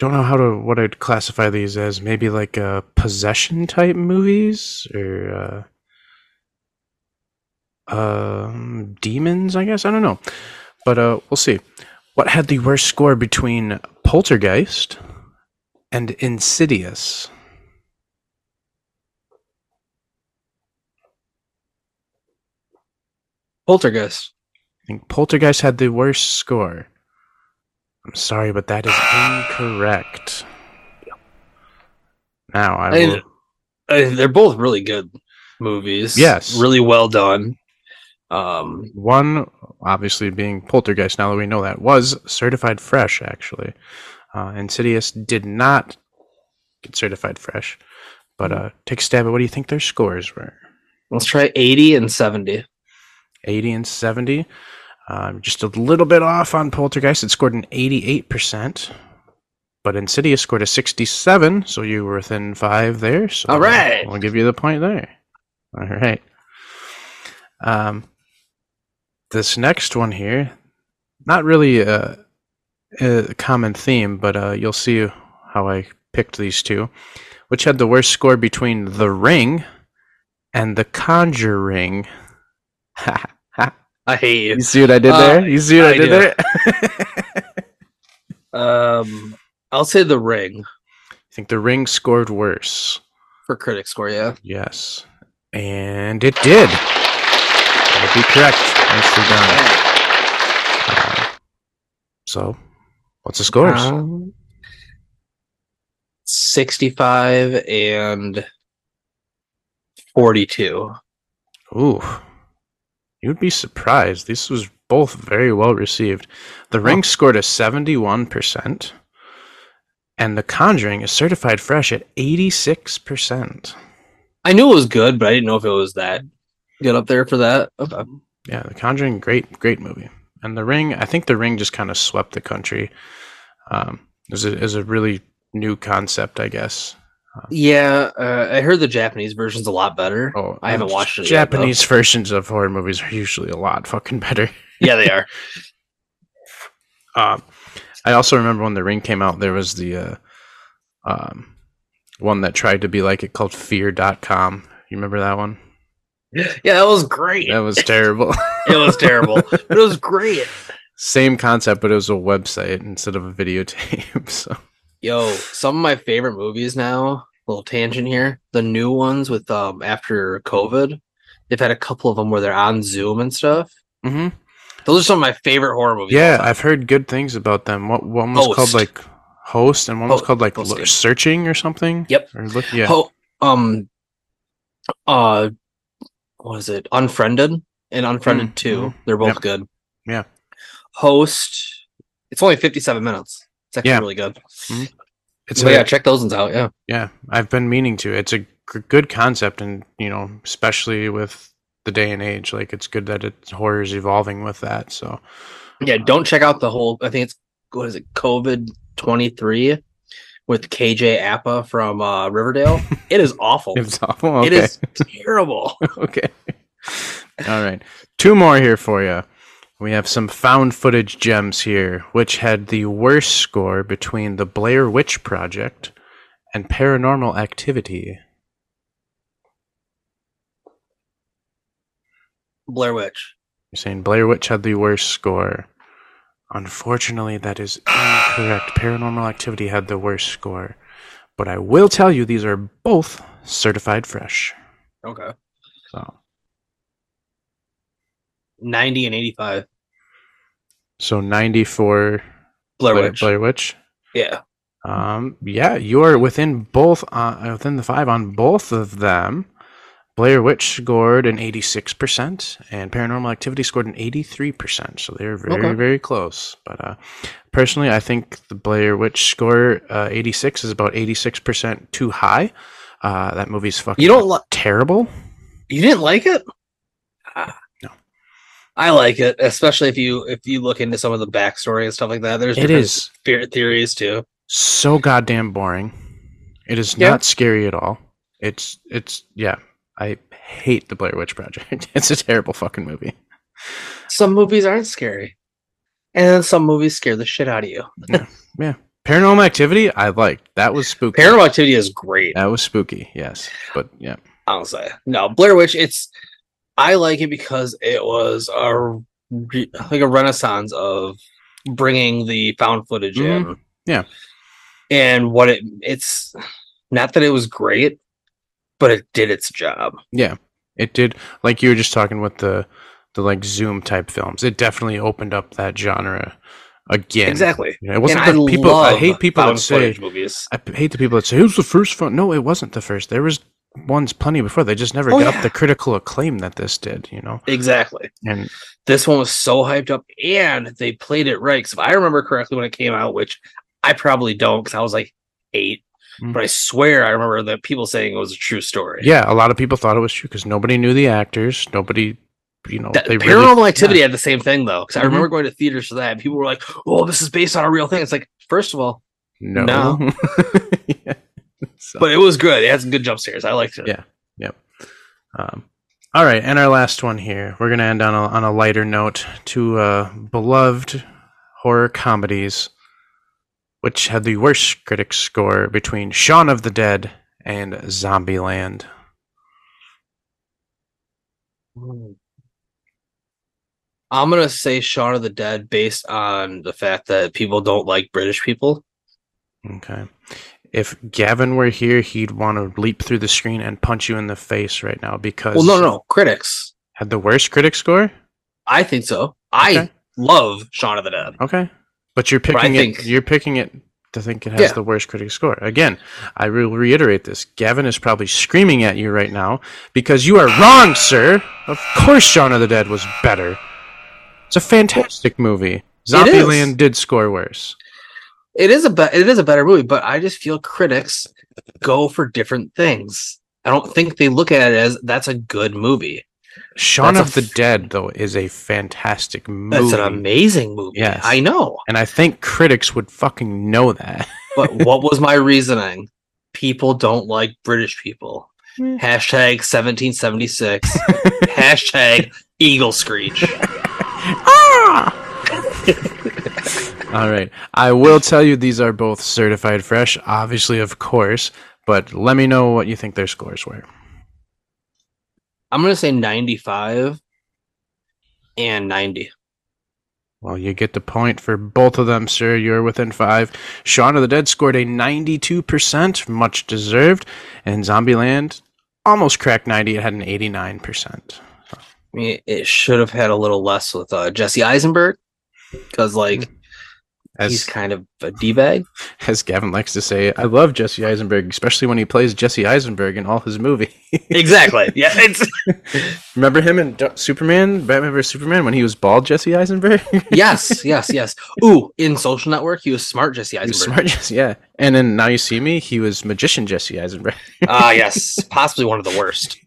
don't know how to what I'd classify these as. Maybe like uh, possession type movies or uh, um, demons. I guess I don't know, but uh, we'll see. What had the worst score between Poltergeist and Insidious? Poltergeist. I think Poltergeist had the worst score. I'm sorry, but that is incorrect. Now I I- will. Uh, they're both really good movies. Yes. Really well done. Um, One, obviously being Poltergeist, now that we know that, was certified fresh, actually. Uh, Insidious did not get certified fresh. But uh, take a stab at what do you think their scores were? let's try 80 and 70. 80 and 70. Um, just a little bit off on Poltergeist. It scored an 88%. But Insidious scored a 67, so you were within five there. So All right. We'll give you the point there. All right. Um, this next one here, not really a, a common theme, but uh, you'll see how I picked these two. Which had the worst score between The Ring and The Conjuring? I hate you. You see what I did Uh, there? You see what I, I did there? Um, I'll say The Ring I think The Ring scored worse. for critic score. Yeah. Yes. And it did. Be correct. Nicely done. Uh, so, what's the scores? Um, 65 and 42. Ooh. You'd be surprised. This was both very well received. The Ring scored a 71%, and The Conjuring is certified fresh at 86%. I knew it was good, but I didn't know if it was that good up there for that. Okay. Yeah, The Conjuring, great, great movie. And The Ring, I think The Ring just kind of swept the country. Um, is a, is a really new concept, I guess. Yeah, uh, I heard the Japanese version's a lot better. Oh, I haven't watched it yet. Japanese versions of horror movies are usually a lot fucking better. Yeah, they are. Um, I also remember when The Ring came out, there was the uh, um, one that tried to be like it called Fear.com. You remember that one? yeah, that was great. That was terrible. It was terrible, but it was great. Same concept, but it was a website instead of a videotape. So Yo, some of my favorite movies now. Little tangent here. The new ones with um after COVID, they've had a couple of them where they're on Zoom and stuff. hmm Those are some of my favorite horror movies. yeah. I've heard good things about them. What one was called like Host, and one was called like Host Searching or something. Yep. Or look, yeah. Ho- um, uh, what is it? Unfriended and Unfriended Mm, Two. mhm. They're both Yep. good. Yeah. Host. It's only fifty-seven minutes. It's actually Yeah. really good. it's But a, yeah, check those ones out. Yeah. Yeah, I've been meaning to. It's a g- good concept, and you know, especially with the day and age, like it's good that it's horror is evolving with that. So Yeah. Don't check out the whole. I think it's what is it? COVID twenty-three with KJ Apa from uh, Riverdale. it is awful. it's awful. Okay. It is terrible. okay. All right, two more here for you. We have some found footage gems here, which had the worst score between the Blair Witch Project and Paranormal Activity. Blair Witch. You're saying Blair Witch had the worst score. Unfortunately, that is incorrect. Paranormal Activity had the worst score. But I will tell you, these are both certified fresh. Okay. So, Ninety and eighty-five. so 94 Blair Blair, Witch. Blair Witch. Yeah. Um, yeah, you are within both, uh, within the five on both of them. Blair Witch scored an 86%, and Paranormal Activity scored an 83%. So they're very, Okay. very close. But uh, personally, I think the Blair Witch score uh, 86 is about 86% too high. Uh, that movie's fucking You don't li- terrible. You didn't like it? Ah. No. I like it, especially if you if you look into some of the backstory and stuff like that. There's It is spirit theories too. so goddamn boring. It is Yeah. not scary at all. It's it's yeah. I hate the Blair Witch Project. It's a terrible fucking movie. Some movies aren't scary, and then some movies scare the shit out of you. Yeah. yeah. Paranormal Activity, I liked. That was spooky. Paranormal Activity is great. that was spooky. Yes, but yeah, I'll say no. Blair Witch. It's I like it because it was a re- like a renaissance of bringing the found footage in. Mhm. Yeah. and what it it's not that it was great, but it did its job. yeah, it did. Like you were just talking with the the like Zoom type films. It definitely opened up that genre again. Exactly. You know, it wasn't and the I people. I hate people that say. movies. I hate the people that say it was the first one. No, it wasn't the first. There was ones plenty before. They just never Oh, got yeah. the critical acclaim that this did. You know, Exactly. and This one was so hyped up, and they played it right. Because if I remember correctly when it came out, which I probably don't, because I was like eight, Mm. but I swear I remember that people saying it was a true story. yeah, a lot of people thought it was true because nobody knew the actors. Nobody, you know, That, they Paranormal really, Activity had the same thing though, because I Mhm. remember going to theaters for that. And people were like, "Oh, this is based on a real thing." It's like, first of all, no. No. yeah. So, but it was good. It had some good jump scares. I liked it. Yeah. um, all right, and our last one here. We're gonna end on a on a lighter note to uh, beloved horror comedies, which had the worst critic score between Shaun of the Dead and Zombieland. Hmm. I'm gonna say Shaun of the Dead based on the fact that people don't like British people. Okay. If Gavin were here, he'd want to leap through the screen and punch you in the face right now because Well, no, no, critics. had the worst critic score. I think so. I love Shaun of the Dead. Okay, but you're But picking it. think- You're picking it to think it has Yeah. the worst critic score. Again, I will reiterate this. Gavin is probably screaming at you right now because you are wrong, sir. Of course, Shaun of the Dead was better. It's a fantastic movie. Zombieland did score worse. It is a be- it is a better movie, but I just feel critics go for different things. I don't think they look at it as that's a good movie. Shaun That's of the f- Dead, though, is a fantastic movie. That's an amazing movie. Yes. I know. and I think critics would fucking know that. But what was my reasoning? People don't like British people. Hmm. Hashtag 1776. Hashtag Eagle Screech. ah! All right. I will tell you these are both certified fresh, obviously, of course, but let me know what you think their scores were. I'm gonna say 95 and 90. Well, you get the point for both of them, sir. You're within five. Shaun of the Dead scored a 92%, much deserved, and Zombieland almost cracked 90. It had an 89%. I mean, it should have had a little less with uh, Jesse Eisenberg because, like, he's As, kind of a d bag. as Gavin likes to say, I love Jesse Eisenberg, especially when he plays Jesse Eisenberg in all his movies. exactly. Yeah. It's Remember him in Superman, Batman vs Superman, when he was bald Jesse Eisenberg? yes, yes, yes. Ooh, in Social Network, he was smart, Jesse Eisenberg. smart Jesse, yeah. And then Now You See Me, he was magician Jesse Eisenberg. Ah, yes, possibly one of the worst.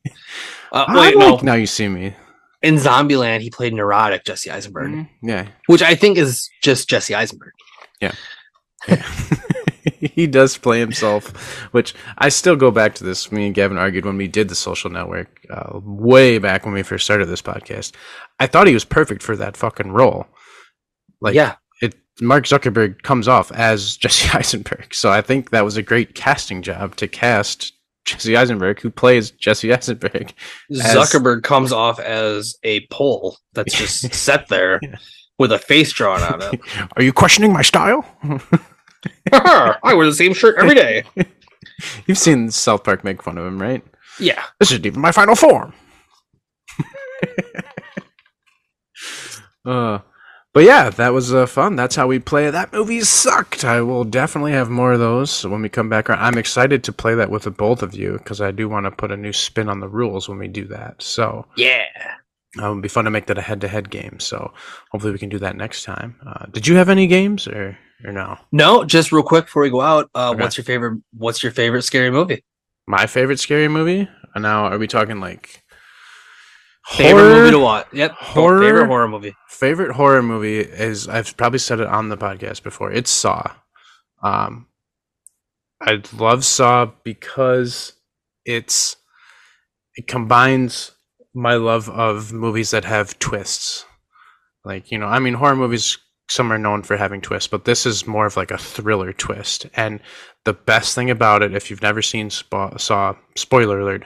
Uh, I like no. Now You See Me. In Zombieland, he played neurotic Jesse Eisenberg, Mm, Yeah. which I think is just Jesse Eisenberg. Yeah. He does play himself, which I still go back to this. Me and Gavin argued when we did the social network, uh, way back when we first started this podcast. I thought he was perfect for that fucking role. Like, yeah, it Mark Zuckerberg comes off as Jesse Eisenberg. So I think that was a great casting job to cast Jesse Eisenberg, who plays Jesse Eisenberg. As- Zuckerberg comes off as a pole that's just set there Yeah. with a face drawn on it. Are you questioning my style? I wear the same shirt every day. You've seen South Park make fun of him, right? Yeah, This isn't even my final form. uh, but yeah, that was uh, fun. That's how we play. That movie sucked. I will definitely have more of those when we come back. around. I'm excited to play that with the both of you because I do want to put a new spin on the rules when we do that. So yeah. uh, it would be fun to make that a head-to-head game. So hopefully we can do that next time. Uh, did you have any games or or no? No, just real quick before we go out, uh, Okay. what's your favorite? What's your favorite scary movie? My favorite scary movie. Uh, Now, are we talking like Favorite horror? movie to watch? Yep. Horror? Favorite horror movie. favorite horror movie is I've probably said it on the podcast before. It's Saw. Um, I love Saw because it's it combines my love of movies that have twists. Like you know, I mean, horror movies some are known for having twists, but this is more of like a thriller twist. And the best thing about it, if you've never seen Spa- Saw, spoiler alert,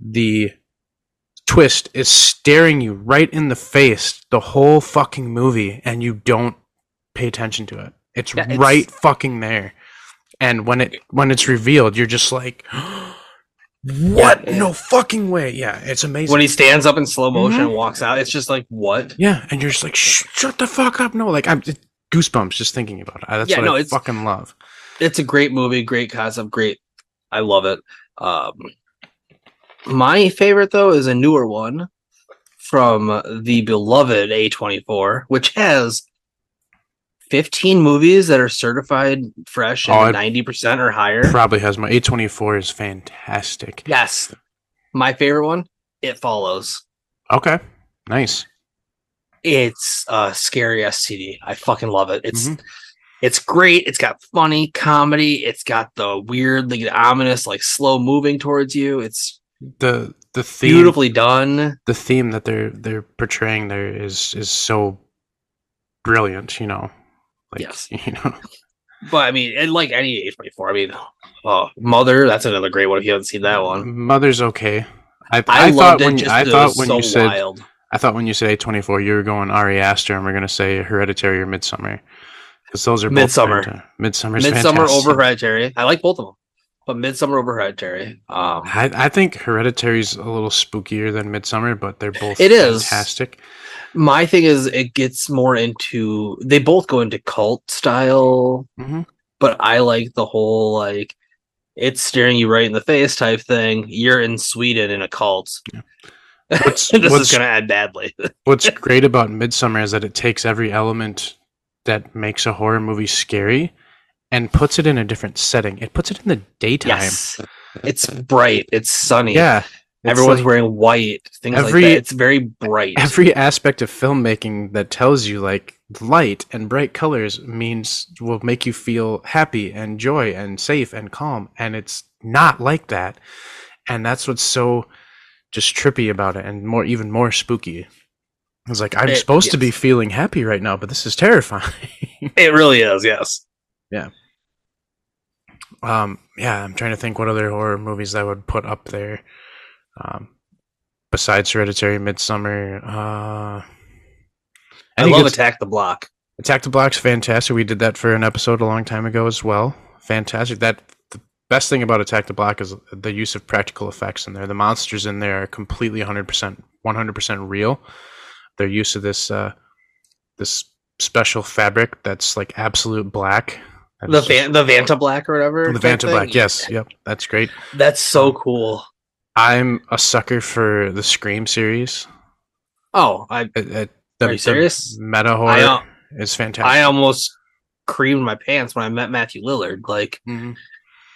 the twist is staring you right in the face the whole fucking movie and you don't pay attention to it. It's Yeah, it's- right fucking there. And when it when it's revealed, you're just like what? Yeah. No fucking way. Yeah, it's amazing. When he stands up in slow motion Mhm. and walks out, it's just like what? yeah, and you're just like shut the fuck up. No, like I'm goosebumps just thinking about it. That's Yeah, what no, I it's- fucking love. It's a great movie, great concept, great. I love it. Um, my favorite though is a newer one from the beloved A24, which has 15 movies that are certified fresh Oh, and I- 90% or higher. Probably has my A24 is fantastic. yes. My favorite one, It Follows. Okay. Nice. It's a scary STD. I fucking love it. It's Mhm. it's great. It's got funny comedy. It's got the weirdly ominous, like slow moving towards you. It's The the theme beautifully done. the theme that they're they're portraying there is is so brilliant, you know. Like Yes. you know. But I mean, and like any age twenty four. I mean, oh, Mother. That's another great one. If you haven't seen that one, Mother's okay. I, I, I, thought when I thought when so you said wild. I thought when you said A24, you were going Ari Aster, and we're going to say Hereditary or Midsommar. Because those are Midsommar. both Midsommar. Midsommar over Hereditary. I like both of them, but Midsommar over Hereditary. Um, I, I think Hereditary's a little spookier than Midsommar, but they're both It is. fantastic. my thing is, it gets more into. They both go into cult style, Mhm. but I like the whole like it's staring you right in the face type thing. You're in Sweden in a cult. What's, this what's, is gonna end badly. what's great about Midsommar is that it takes every element that makes a horror movie scary and puts it in a different setting. It puts it in the daytime. yes, it's bright. It's sunny. Yeah. It's everyone's like- wearing white. Things every- like that. It's very bright. every aspect of filmmaking that tells you like light and bright colors means will make you feel happy and joy and safe and calm and it's not like that and that's what's so just trippy about it and more even more spooky it's like i'm It- supposed to be feeling happy right now but this is terrifying it really is. Yes. Um yeah i'm trying to think what other horror movies i would put up there um besides hereditary midsommar uh I any love Attack the Block. Attack the Block's fantastic. We did that for an episode a long time ago as well. Fantastic. That the best thing about Attack the Block is the use of practical effects in there. The monsters in there are completely 100% 100% real. Their use of this uh this special fabric that's like absolute black. The Van, the Vanta Black or whatever. the Vanta thing. Black. Yes, yep. That's great. That's so cool. I'm a sucker for the Scream series. Oh, I It, it, the, Are you serious? Meta horror I, uh, is fantastic. I almost creamed my pants when I met Matthew Lillard. Like, Mhm.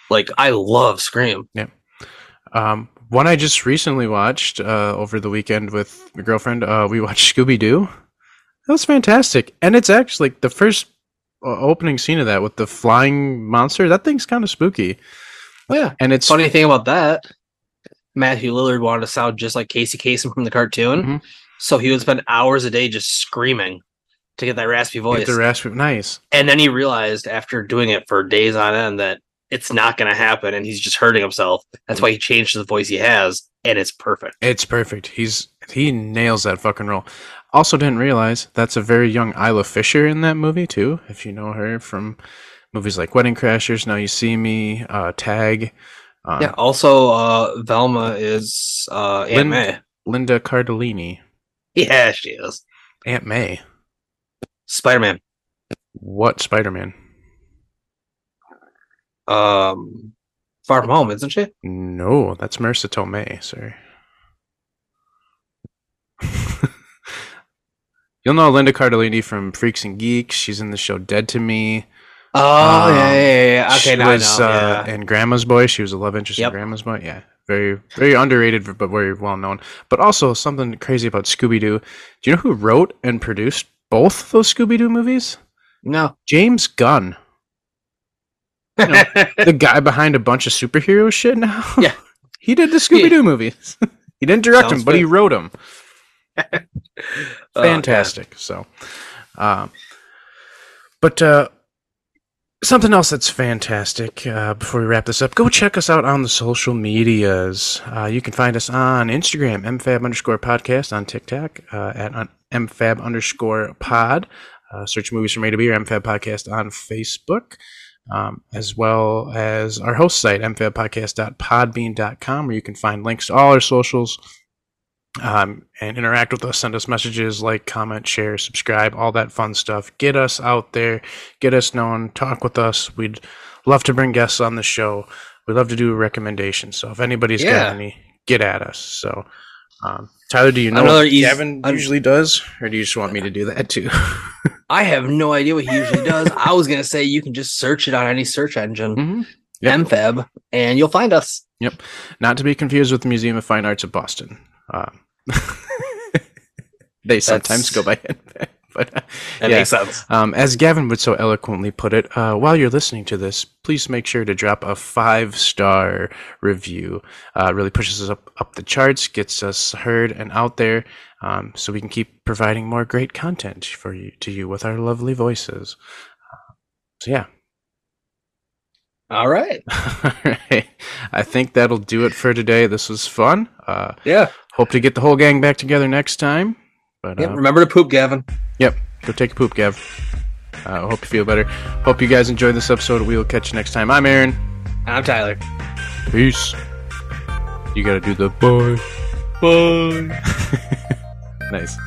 like I love Scream. Um, one I just recently watched uh, over the weekend with my girlfriend. Uh, we watched Scooby Doo. That was fantastic, and it's actually like the first opening scene of that with the flying monster. That thing's kind of spooky, Oh yeah. and it's Funny thing about that, Matthew Lillard wanted to sound just like Casey Kasem from the cartoon, Mhm. so he would spend hours a day just screaming to get that raspy voice. Get the raspy. Nice. and then he realized after doing it for days on end that it's not going to happen, and he's just hurting himself. That's why he changed the voice he has, and it's perfect. It's perfect. He's he nails that fucking role. Also, didn't realize that's a very young Isla Fisher in that movie too. If you know her from movies like Wedding Crashers, Now You See Me, uh, Tag. Um, yeah. Also, uh, Velma is uh, Aunt Lin- May. Linda Cardellini. Yeah, she is. Aunt May. Spider Man. What Spider Man? Um, Far From Home, isn't she? No, that's Marisa Tomei, sir. You'll know Linda Cardellini from Freaks and Geeks. She's in the show Dead to Me. Oh Um, yeah, yeah, yeah, yeah. Okay, now was I know. uh, yeah. in Grandma's Boy. She was a love interest Yep. in Grandma's Boy. Yeah, very very underrated, but very well known. But also something crazy about Scooby Doo. Do you know who wrote and produced both of those Scooby Doo movies? No. James Gunn, the guy behind a bunch of superhero shit. Now, Yeah. he did the Scooby Doo movies. he didn't direct Sounds them, but he wrote them. Oh, fantastic. so, um, but uh, something else that's fantastic. Uh, before we wrap this up, go check us out on the social medias. Uh, you can find us on Instagram, mfab underscore podcast, on TikTok uh, at mfab underscore pod. Uh, search movies from A to B or mfab podcast on Facebook. Um, as well as our host site, mfabpodcast.podbean.com, where you can find links to all our socials, um, and interact with us. Send us messages, like, comment, share, subscribe, all that fun stuff. Get us out there, get us known, talk with us. We'd love to bring guests on the show. We'd love to do recommendations. So if anybody's Yeah. got any, get at us. So, um, Tyler, do you know Another what easy- Gavin an- usually does, or do you just want me to do that too? I have no idea what he usually does. I was gonna say you can just search it on any search engine, mm-hmm. Yep. MFab, and you'll find us. Yep. Not to be confused with the Museum of Fine Arts of Boston. Um, they sometimes go by NFAB, but uh, That Yeah. makes sense. Um, as Gavin would so eloquently put it, uh, while you're listening to this, please make sure to drop a five star review. Uh, really pushes us up, up the charts, gets us heard and out there, um, so we can keep providing more great content for you to you with our lovely voices. Uh, so yeah, All right. All right. I think that'll do it for today. This was fun. Uh, Yeah. hope to get the whole gang back together next time. But Yep, uh, remember to poop, Gavin. Yep. Go take a poop, Gav. I uh, hope you feel better. Hope you guys enjoyed this episode. We will catch you next time. I'm Aaron. I'm Tyler. Peace. You gotta do the bye. Bye. Nice.